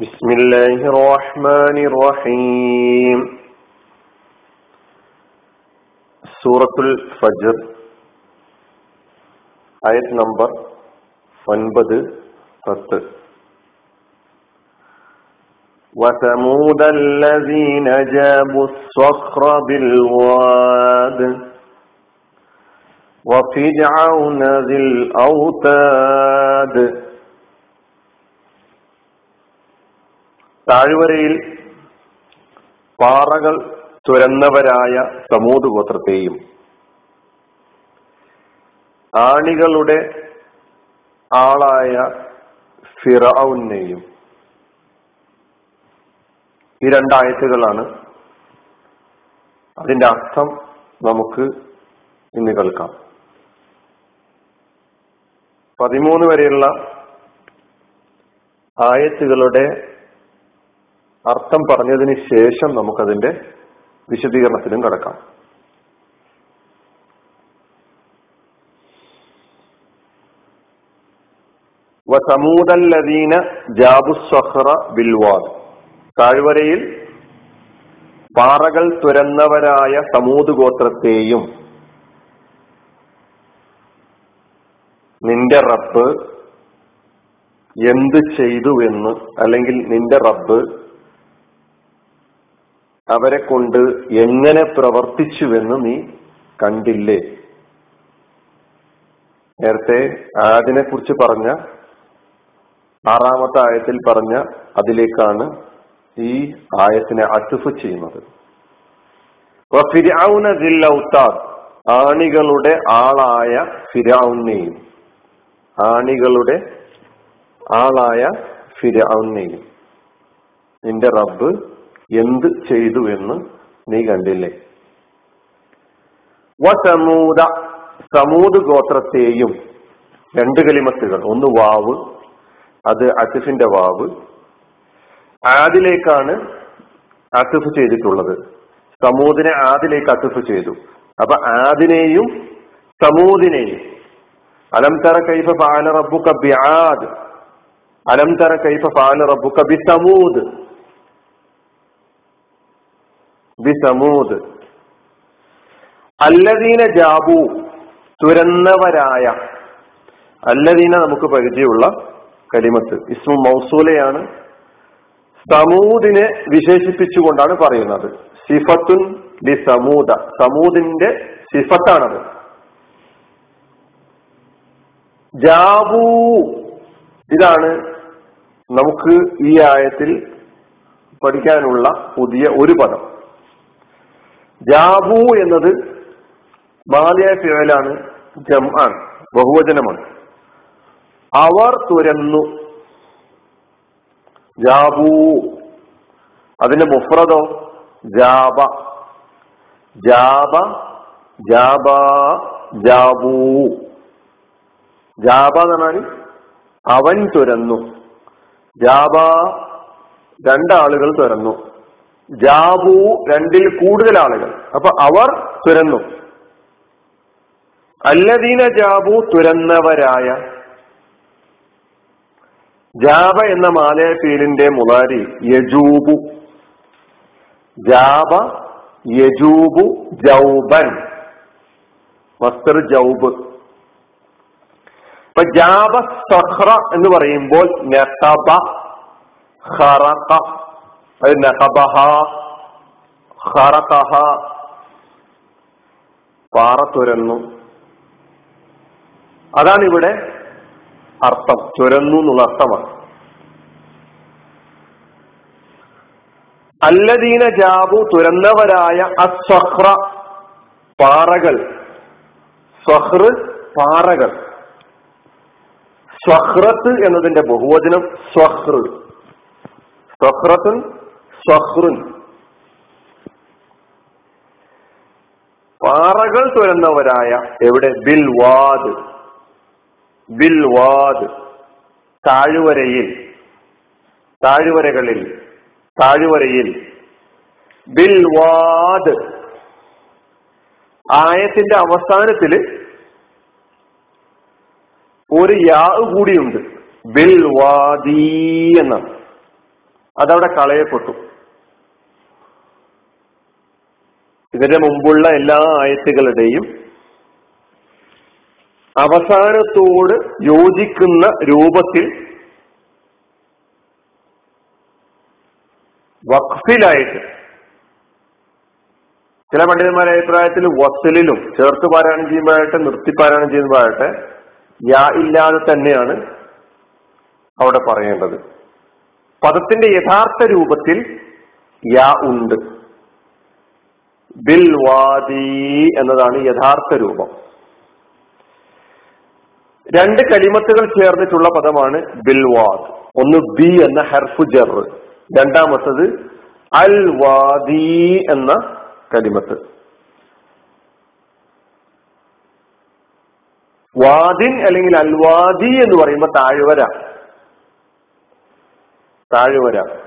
بسم الله الرحمن الرحيم. سورة الفجر آية نمبر 9 10 وثمود الذين جابوا الصخر بالواد وفرعون ذي الأوتاد താഴ്വരയിൽ പാറകൾ തുരന്നവരായ സമൂത് ഗോത്രത്തെയും ആണികളുടെ ആളായ ഫിറൌനെയും ഈ രണ്ടായത്തുകളാണ് അതിന്റെ അർത്ഥം നമുക്ക് ഇന്ന് കേൾക്കാം. പതിമൂന്ന് വരെയുള്ള ആയത്തുകളുടെ അർത്ഥം പറഞ്ഞതിന് ശേഷം നമുക്കതിന്റെ വിശദീകരണത്തിലും കടക്കാം. വസമൂദല്ലദീന ജാബുസ്വഹ്റ ബിൽവാദ്. താഴ്വരയിൽ പാറകൾ തുരന്നവരായ സമൂത് ഗോത്രത്തെയും നിന്റെ റബ്ബ് എന്ത് ചെയ്തു എന്ന് അല്ലെങ്കിൽ നിന്റെ റബ്ബ് അവരെ കൊണ്ട് എങ്ങനെ പ്രവർത്തിച്ചുവെന്ന് നീ കണ്ടില്ലേ? നേരത്തെ ആദിനെ കുറിച്ച് പറഞ്ഞ ആറാമത്തെ ആയത്തിൽ പറഞ്ഞ അതിലേക്കാണ് ഈ ആയത്തിനെ അറ്റുഫ് ചെയ്യുന്നത്. ആണികളുടെ ആളായ ഫിരൗനെയും ആണികളുടെ ആളായ ഫിരൗനെയും നിന്റെ റബ്ബ് എന്ത് ചെയ്തു എന്ന് നീ കണ്ടില്ലേ? വസമൂത സമൂത് ഗോത്രത്തെയും രണ്ട് കലിമത്തുകൾ. ഒന്ന് വാവ് അത് അസിഫിന്റെ വാവ്. ആദിലേക്കാണ് അസിഫ് ചെയ്തിട്ടുള്ളത്. സമൂദിനെ ആദിലേക്ക് അസിഫ് ചെയ്തു. അപ്പൊ ആദിനെയും സമൂദിനെയും. അലം തറ കൈഫ പാല റബ്ബുക ബിആദ്. അലം തറ കൈഫ ഫാല റബ്ബുക ബിസമൂദ്. ബിസമൂദ്. അല്ലദീന ജാബു തുരന്നവരായ അല്ലദീന നമുക്ക് പരിചയമുള്ള കലിമത്ത്. ഇസ്മു മൗസൂലയാണ്. സമൂദിനെ വിശേഷിപ്പിച്ചുകൊണ്ടാണ് പറയുന്നത്. സിഫത്തുൻ ലി സമൂദ സമൂദിന്റെ സിഫത്താണത്. ജാബു ഇതാണ് നമുക്ക് ഈ ആയത്തിൽ പഠിക്കാനുള്ള പുതിയ ഒരു പദം. ജാബു എന്നത് ബാലിയ ഫിഴലാണ് ജം ആണ് ബഹുവചനമാണ്. അവർ തുരന്നു. ജാബു. അതിന്റെ മുഫ്രദോ ജാബ. ജാബ ജാബ ജാബു. ജാബ എന്ന് പറഞ്ഞാൽ അവൻ തുരന്നു. ജാബ രണ്ടാളുകൾ തുരന്നു. ജാബു രണ്ടിൽ കൂടുതൽ ആളുകൾ അപ്പൊ അവർ തുരന്നു. അല്ലദീന ജാബു തുരന്നവരായ ജാബ എന്ന മാലയ പേരിന്റെ മുളാരി യജൂബു. ജാബ യജൂബു ജൗബൻ. മസ്തർ ജൗബ്. ഇപ്പൊ ജാബ സഹ്റ എന്ന് പറയുമ്പോൾ നസബ ഖറഖ. പാറ തുരന്നു അതാണ് ഇവിടെ അർത്ഥം. തുരന്നു എന്നുള്ള അർത്ഥമാണ്. അല്ലദീന ജാബു തുരന്നവരായ അസ്വഹ്ര പാറകൾ. സ്വഹ്റ് പാറകൾ. സ്വഹ്റത്ത് എന്നതിന്റെ ബഹുവചനം സ്വഹ്റ് സ്വഹ്റത്തുൻ സ്വഹ്റുൻ പാറകൾ തുരന്നവരായ എവിടെ? ബിൽവാദ്. ബിൽവാദ്. ബിൽ വാദ് താഴ്വരയിൽ. താഴ്വരകളിൽ. താഴ്വരയിൽ. ബിൽ വാദ് ആയത്തിന്റെ അവസാനത്തിൽ ഒരു യാ കൂടിയുണ്ട്. ബിൽവാദീ എന്നാണ് അതവിടെ കളയപ്പെട്ടു. ഇതിന്റെ മുമ്പുള്ള എല്ലാ ആയത്തുകളുടെയും അവസാനത്തോട് യോജിക്കുന്ന രൂപത്തിൽ വഖഫിലായിട്ട് ചില പണ്ഡിതന്മാരുടെ അഭിപ്രായത്തിൽ വസലിലും ചേർത്ത് പാരായണം ചെയ്യുമ്പോഴാകട്ടെ നിർത്തി പാരായണം ചെയ്യുമ്പോഴാകട്ടെ യാ ഇല്ലാതെ തന്നെയാണ് അവിടെ പറയേണ്ടത്. പദത്തിന്റെ യഥാർത്ഥ രൂപത്തിൽ യാ ഉണ്ട്. ബിൽ വാദി എന്നതാണ് യഥാർത്ഥ രൂപം. രണ്ട് കലിമത്തുകൾ ചേർന്നിട്ടുള്ള പദമാണ് ബിൽവാദ്. ഒന്ന് ബി എന്ന ഹർഫു ജർ രണ്ടാമത്തത് അൽ വാദി എന്ന കലിമത്ത്. വാദിൻ അല്ലെങ്കിൽ അൽവാദി എന്ന് പറയുമ്പോൾ താഴ്വര. താഴ്വര.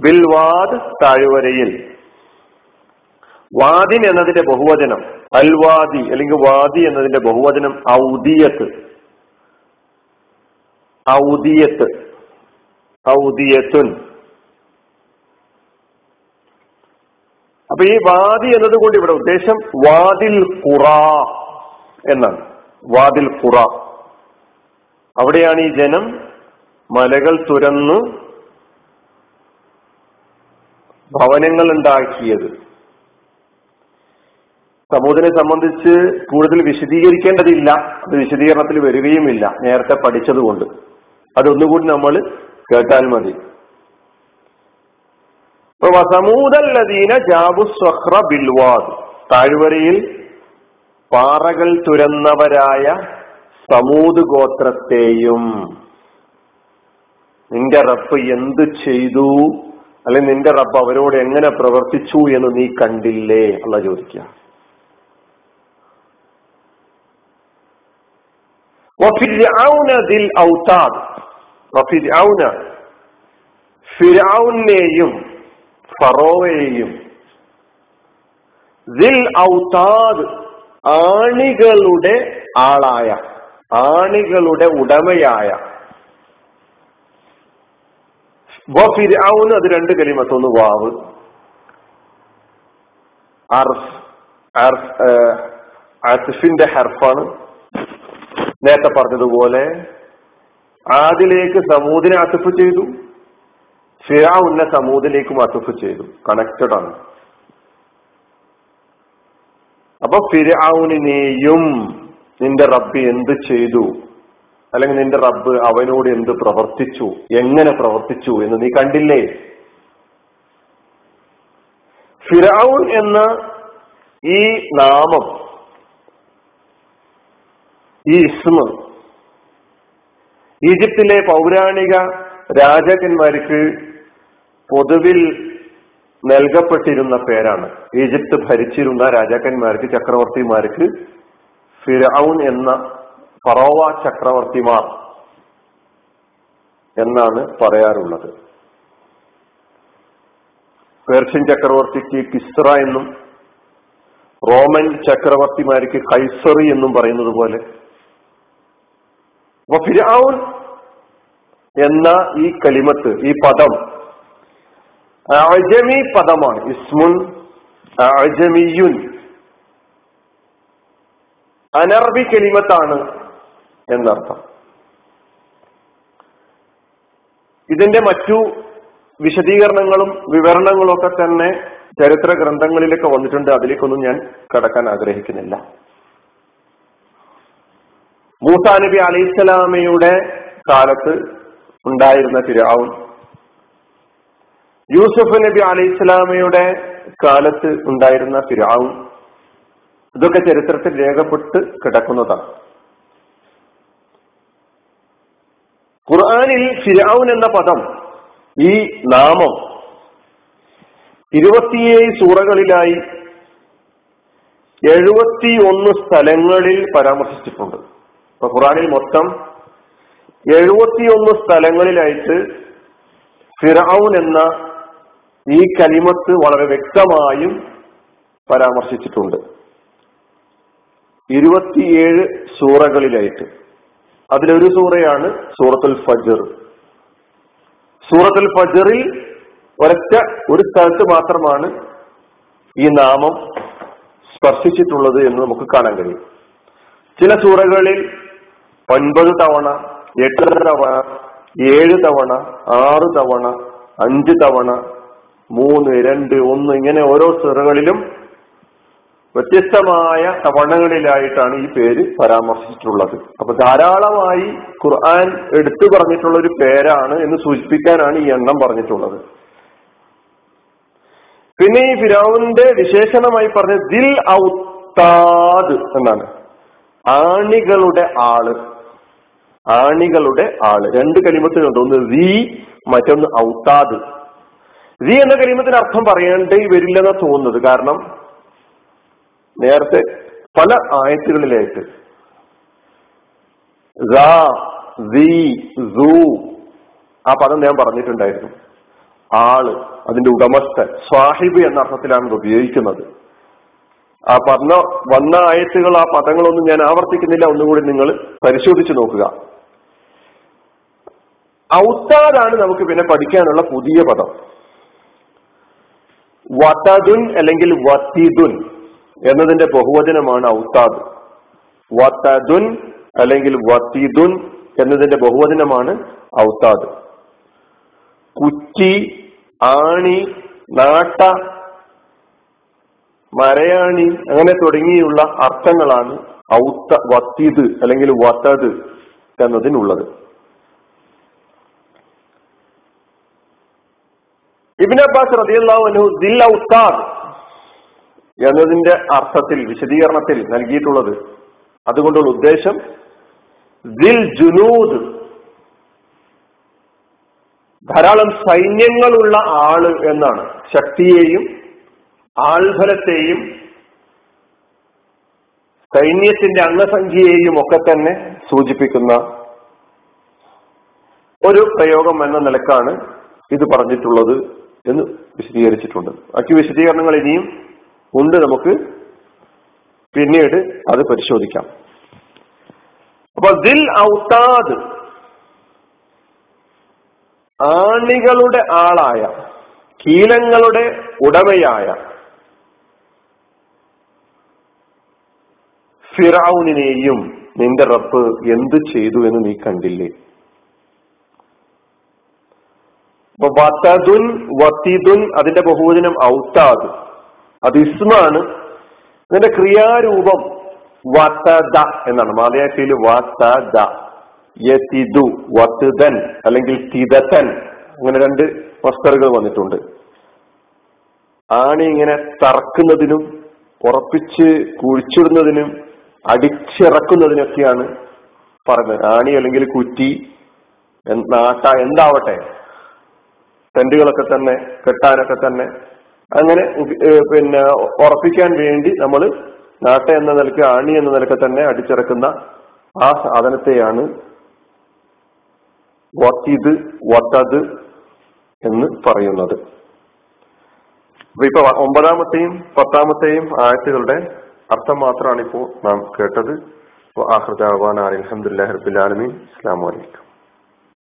ബിൽവാദ് താഴ്വരയിൽ. വാദിൻ എന്നതിന്റെ ബഹുവചനം അൽവാദി അല്ലെങ്കിൽ വാദി എന്നതിന്റെ ബഹുവചനം ഔദിയത്ത്. ഔദിയത്ത്. ഔദിയത്തുൻ. അപ്പൊ ഈ വാദി എന്നതുകൊണ്ട് ഇവിടെ ഉദ്ദേശം വാതിൽ ഖുറ എന്നാണ്. വാതിൽ ഖുറ. അവിടെയാണ് ഈ ജനം മലകൾ തുരന്ന് ഭവനങ്ങൾ ഉണ്ടാക്കിയത് സമൂഹത്തിനെ സംബന്ധിച്ച് കൂടുതൽ വിശദീകരിക്കേണ്ടതില്ല. അത് വിശദീകരണത്തിൽ വരികയുമില്ല. നേരത്തെ പഠിച്ചതുകൊണ്ട്. അതൊന്നുകൂടി നമ്മൾ കേട്ടാൽ മതി. ബിൽവാദ്. താഴ്വരയിൽ പാറകൾ തുരന്നവരായ സമൂത് ഗോത്രത്തെയും. നിന്റെ റപ്പ് എന്ത് ചെയ്തു? അല്ലെങ്കിൽ നിന്റെ റബ്ബ് അവരോട് എങ്ങനെ പ്രവർത്തിച്ചു എന്ന് നീ കണ്ടില്ലേ അല്ല ചോദിക്കുക. ഫിരൗനെയും ഫറോവയെയും ഔതാദ് ആണികളുടെ ആളായ ആണികളുടെ ഉടമയായ ഫിരൗന് അത് രണ്ട് കലിമത്ത്. ഒന്ന് വാവ്. അർഫ് അർഫിന്റെ ഹർഫാണ്. നേരത്തെ പറഞ്ഞതുപോലെ ആദിലേക്ക് സമൂദിനെ അസഫ് ചെയ്തു ഫിറാവുന്ന സമൂദിലേക്കും അസഫ് ചെയ്തു. കണക്റ്റഡ് ആണ്. അപ്പൊ ഫിറാവുനെയും നിന്റെ റബ്ബി എന്ത് ചെയ്തു? അല്ലെങ്കിൽ നിന്റെ റബ്ബ് അവനോട് എന്ത് പ്രവർത്തിച്ചു? എങ്ങനെ പ്രവർത്തിച്ചു എന്ന് നീ കണ്ടില്ലേ? ഫിറൌൻ എന്ന ഈ നാമം ഈ ഇസ്മ ഈജിപ്തിലെ പൗരാണിക രാജാക്കന്മാർക്ക് പൊതുവിൽ നൽകപ്പെട്ടിരുന്ന പേരാണ്. ഈജിപ്ത് ഭരിച്ചിരുന്ന രാജാക്കന്മാർക്ക് ചക്രവർത്തിമാർക്ക് ഫിറൌൻ എന്ന ഫറോവ ചക്രവർത്തിമാർ എന്നാണ് പറയാറുള്ളത്. പേർഷ്യൻ ചക്രവർത്തിക്ക് കിസ്റ എന്നും റോമൻ ചക്രവർത്തിമാർക്ക് കൈസറി എന്നും പറയുന്നത് പോലെ ഫിരാവുൻ എന്ന ഈ കലിമത്ത് ഈ പദം അജമി പദമാണ്. ഇസ്മുൻ അജമിയുൻ അനർബി കലിമത്താണ് എന്നർത്ഥം. ഇതിന്റെ മറ്റു വിശദീകരണങ്ങളും വിവരണങ്ങളും ഒക്കെ തന്നെ ചരിത്ര ഗ്രന്ഥങ്ങളിലൊക്കെ വന്നിട്ടുണ്ട്. അതിലേക്കൊന്നും ഞാൻ കടക്കാൻ ആഗ്രഹിക്കുന്നില്ല. മൂസാ നബി അലൈഹിസ്സലാമയുടെ കാലത്ത് ഉണ്ടായിരുന്ന ഫിരാവുൻ യൂസുഫ് നബി അലൈഹിസ്സലാമയുടെ കാലത്ത് ഉണ്ടായിരുന്ന ഫിരാവുൻ ഇതൊക്കെ ചരിത്രത്തിൽ രേഖപ്പെട്ട് കിടക്കുന്നതാണ്. ഖുർആാനിൽ ഫിരാവുൻ എന്ന പദം ഈ നാമം ഇരുപത്തിയേഴ് സൂറകളിലായി എഴുപത്തി ഒന്ന് സ്ഥലങ്ങളിൽ പരാമർശിച്ചിട്ടുണ്ട്. ഇപ്പൊ ഖുറാനിൽ മൊത്തം എഴുപത്തിയൊന്ന് സ്ഥലങ്ങളിലായിട്ട് ഫിറൌൻ എന്ന ഈ കലിമത്ത് വളരെ വ്യക്തമായും പരാമർശിച്ചിട്ടുണ്ട്. ഇരുപത്തിയേഴ് സൂറകളിലായിട്ട്. അതിലൊരു സൂറയാണ് സൂറത്തുൽ ഫജർ. സൂറത്തുൽ ഫജറിൽ ഒരൊറ്റ ഒരു സ്ഥലത്ത് മാത്രമാണ് ഈ നാമം സ്പർശിച്ചിട്ടുള്ളത് എന്ന് നമുക്ക് കാണാൻ കഴിയും. ചില സൂറകളിൽ ഒൻപത് തവണ എട്ട് തവണ ഏഴ് തവണ ആറ് തവണ അഞ്ച് തവണ മൂന്ന് രണ്ട് ഒന്ന് ഇങ്ങനെ ഓരോ സൂറകളിലും വ്യത്യസ്തമായ തവണകളിലായിട്ടാണ് ഈ പേര് പരാമർശിച്ചിട്ടുള്ളത്. അപ്പൊ ധാരാളമായി ഖുർആൻ എടുത്തു പറഞ്ഞിട്ടുള്ള ഒരു പേരാണ് എന്ന് സൂചിപ്പിക്കാനാണ് ഈ എണ്ണം പറഞ്ഞിട്ടുള്ളത്. പിന്നെ ഈ ഫിരാവുന്റെ വിശേഷണമായി പറഞ്ഞ ദിൽ ഔത്താദ് എന്നാണ്. ആണികളുടെ ആൾ. ആണികളുടെ ആൾ. രണ്ട് കലിമത്തിനുണ്ട് ഒന്ന് റീ മറ്റൊന്ന് ഔത്താദ്. റീ എന്ന കലിമത്തിന് അർത്ഥം പറയേണ്ടി വരില്ലെന്ന് തോന്നുന്നത്. കാരണം നേരത്തെ പല ആയത്തുകളിലായിട്ട് ആ പദം ഞാൻ പറഞ്ഞിട്ടുണ്ടായിരുന്നു. ആൾ അതിന്റെ ഉടമസ്ഥൻ സ്വാഹിബ് എന്ന അർത്ഥത്തിലാണ് ഇത് ഉപയോഗിക്കുന്നത്. ആ പറഞ്ഞ വന്ന ആയത്തുകൾ ആ പദങ്ങളൊന്നും ഞാൻ ആവർത്തിക്കുന്നില്ല. ഒന്നുകൂടി നിങ്ങൾ പരിശോധിച്ചു നോക്കുക. ഔത്താദാണ് നമുക്ക് പിന്നെ പഠിക്കാനുള്ള പുതിയ പദം. വതദുൻ അല്ലെങ്കിൽ വത്തിദുൻ. എന്നതിന്റെ ബഹുവചനമാണ് ഔത്താദ് വത്തദുൻ അല്ലെങ്കിൽ വത്തിദുൻ എന്നതിന്റെ ബഹുവചനമാണ് ഔത്താദ് കുറ്റി ആണി നാട്ട മരയാണി അങ്ങനെ തുടങ്ങിയുള്ള അർത്ഥങ്ങളാണ് ഔത്ത വത്തിദ് അല്ലെങ്കിൽ വത്തത് എന്നതിനുള്ളത്. ഇബിൻ അബ്ബാസ് റതിയല്ലാഹു ദിൽ ഔത്താദ് എന്നതിന്റെ അർത്ഥത്തിൽ വിശദീകരണത്തിൽ നൽകിയിട്ടുള്ളത് അതുകൊണ്ടുള്ള ഉദ്ദേശം ദിൽ ജുനൂദ് ധാരാളം സൈന്യങ്ങളുള്ള ആൾ എന്നാണ്. ശക്തിയെയും ആൾഫലത്തെയും സൈന്യത്തിന്റെ അംഗസംഖ്യയെയും ഒക്കെ തന്നെ സൂചിപ്പിക്കുന്ന ഒരു പ്രയോഗം എന്ന നിലക്കാണ് ഇത് പറഞ്ഞിട്ടുള്ളത് എന്ന് വിശദീകരിച്ചിട്ടുണ്ട്. ബാക്കി വിശദീകരണങ്ങൾ ഇനിയും ഉണ്ട് നമുക്ക് പിന്നീട് അത് പരിശോധിക്കാം. അപ്പൊ ദിൽ ഔത്താദ് ആണികളുടെ ആളായ കീലങ്ങളുടെ ഉടമയായ ഫിറാവുനെയും നിന്റെ റബ്ബ് എന്ത് ചെയ്തു എന്ന് നീ കണ്ടില്ലേ? വത്തതുൻ വത്തിദുൻ അതിന്റെ ബഹുവചനം ഔത്താദ് അത് ഇസ്മാണ്. ഇതിന്റെ ക്രിയാരൂപം വത്തദ എന്നാണ്. മാലയാറ്റിയിൽ വത്തദ യതിദു വത്തുതൻ അല്ലെങ്കിൽ തിതത്തൻ അങ്ങനെ രണ്ട് വസ്തറുകൾ വന്നിട്ടുണ്ട്. ആണി ഇങ്ങനെ തറക്കുന്നതിനും ഉറപ്പിച്ച് കുഴിച്ചിടുന്നതിനും അടിച്ചിറക്കുന്നതിനൊക്കെയാണ് പറഞ്ഞത്. ആണി അല്ലെങ്കിൽ കുറ്റി നാട്ട എന്താവട്ടെ ടെന്റുകളൊക്കെ തന്നെ കെട്ടാനൊക്കെ തന്നെ അങ്ങനെ പിന്നെ ഉറപ്പിക്കാൻ വേണ്ടി നമ്മൾ നാട്ട എന്ന നിലയ്ക്ക് ആണി എന്ന നിലയ്ക്ക് തന്നെ അടിച്ചിറക്കുന്ന ആ സാധനത്തെയാണ് വത്തിത് വത്തത് എന്ന് പറയുന്നത്. അപ്പൊ ഇപ്പൊ ഒമ്പതാമത്തെയും പത്താമത്തെയും ആയത്തുകളുടെ അർത്ഥം മാത്രമാണ് ഇപ്പോൾ നാം കേട്ടത്. ആഹൃദാൻ അലഹമുല്ലാ റബുലാലമീൻ അസ്സാം വലൈക്കും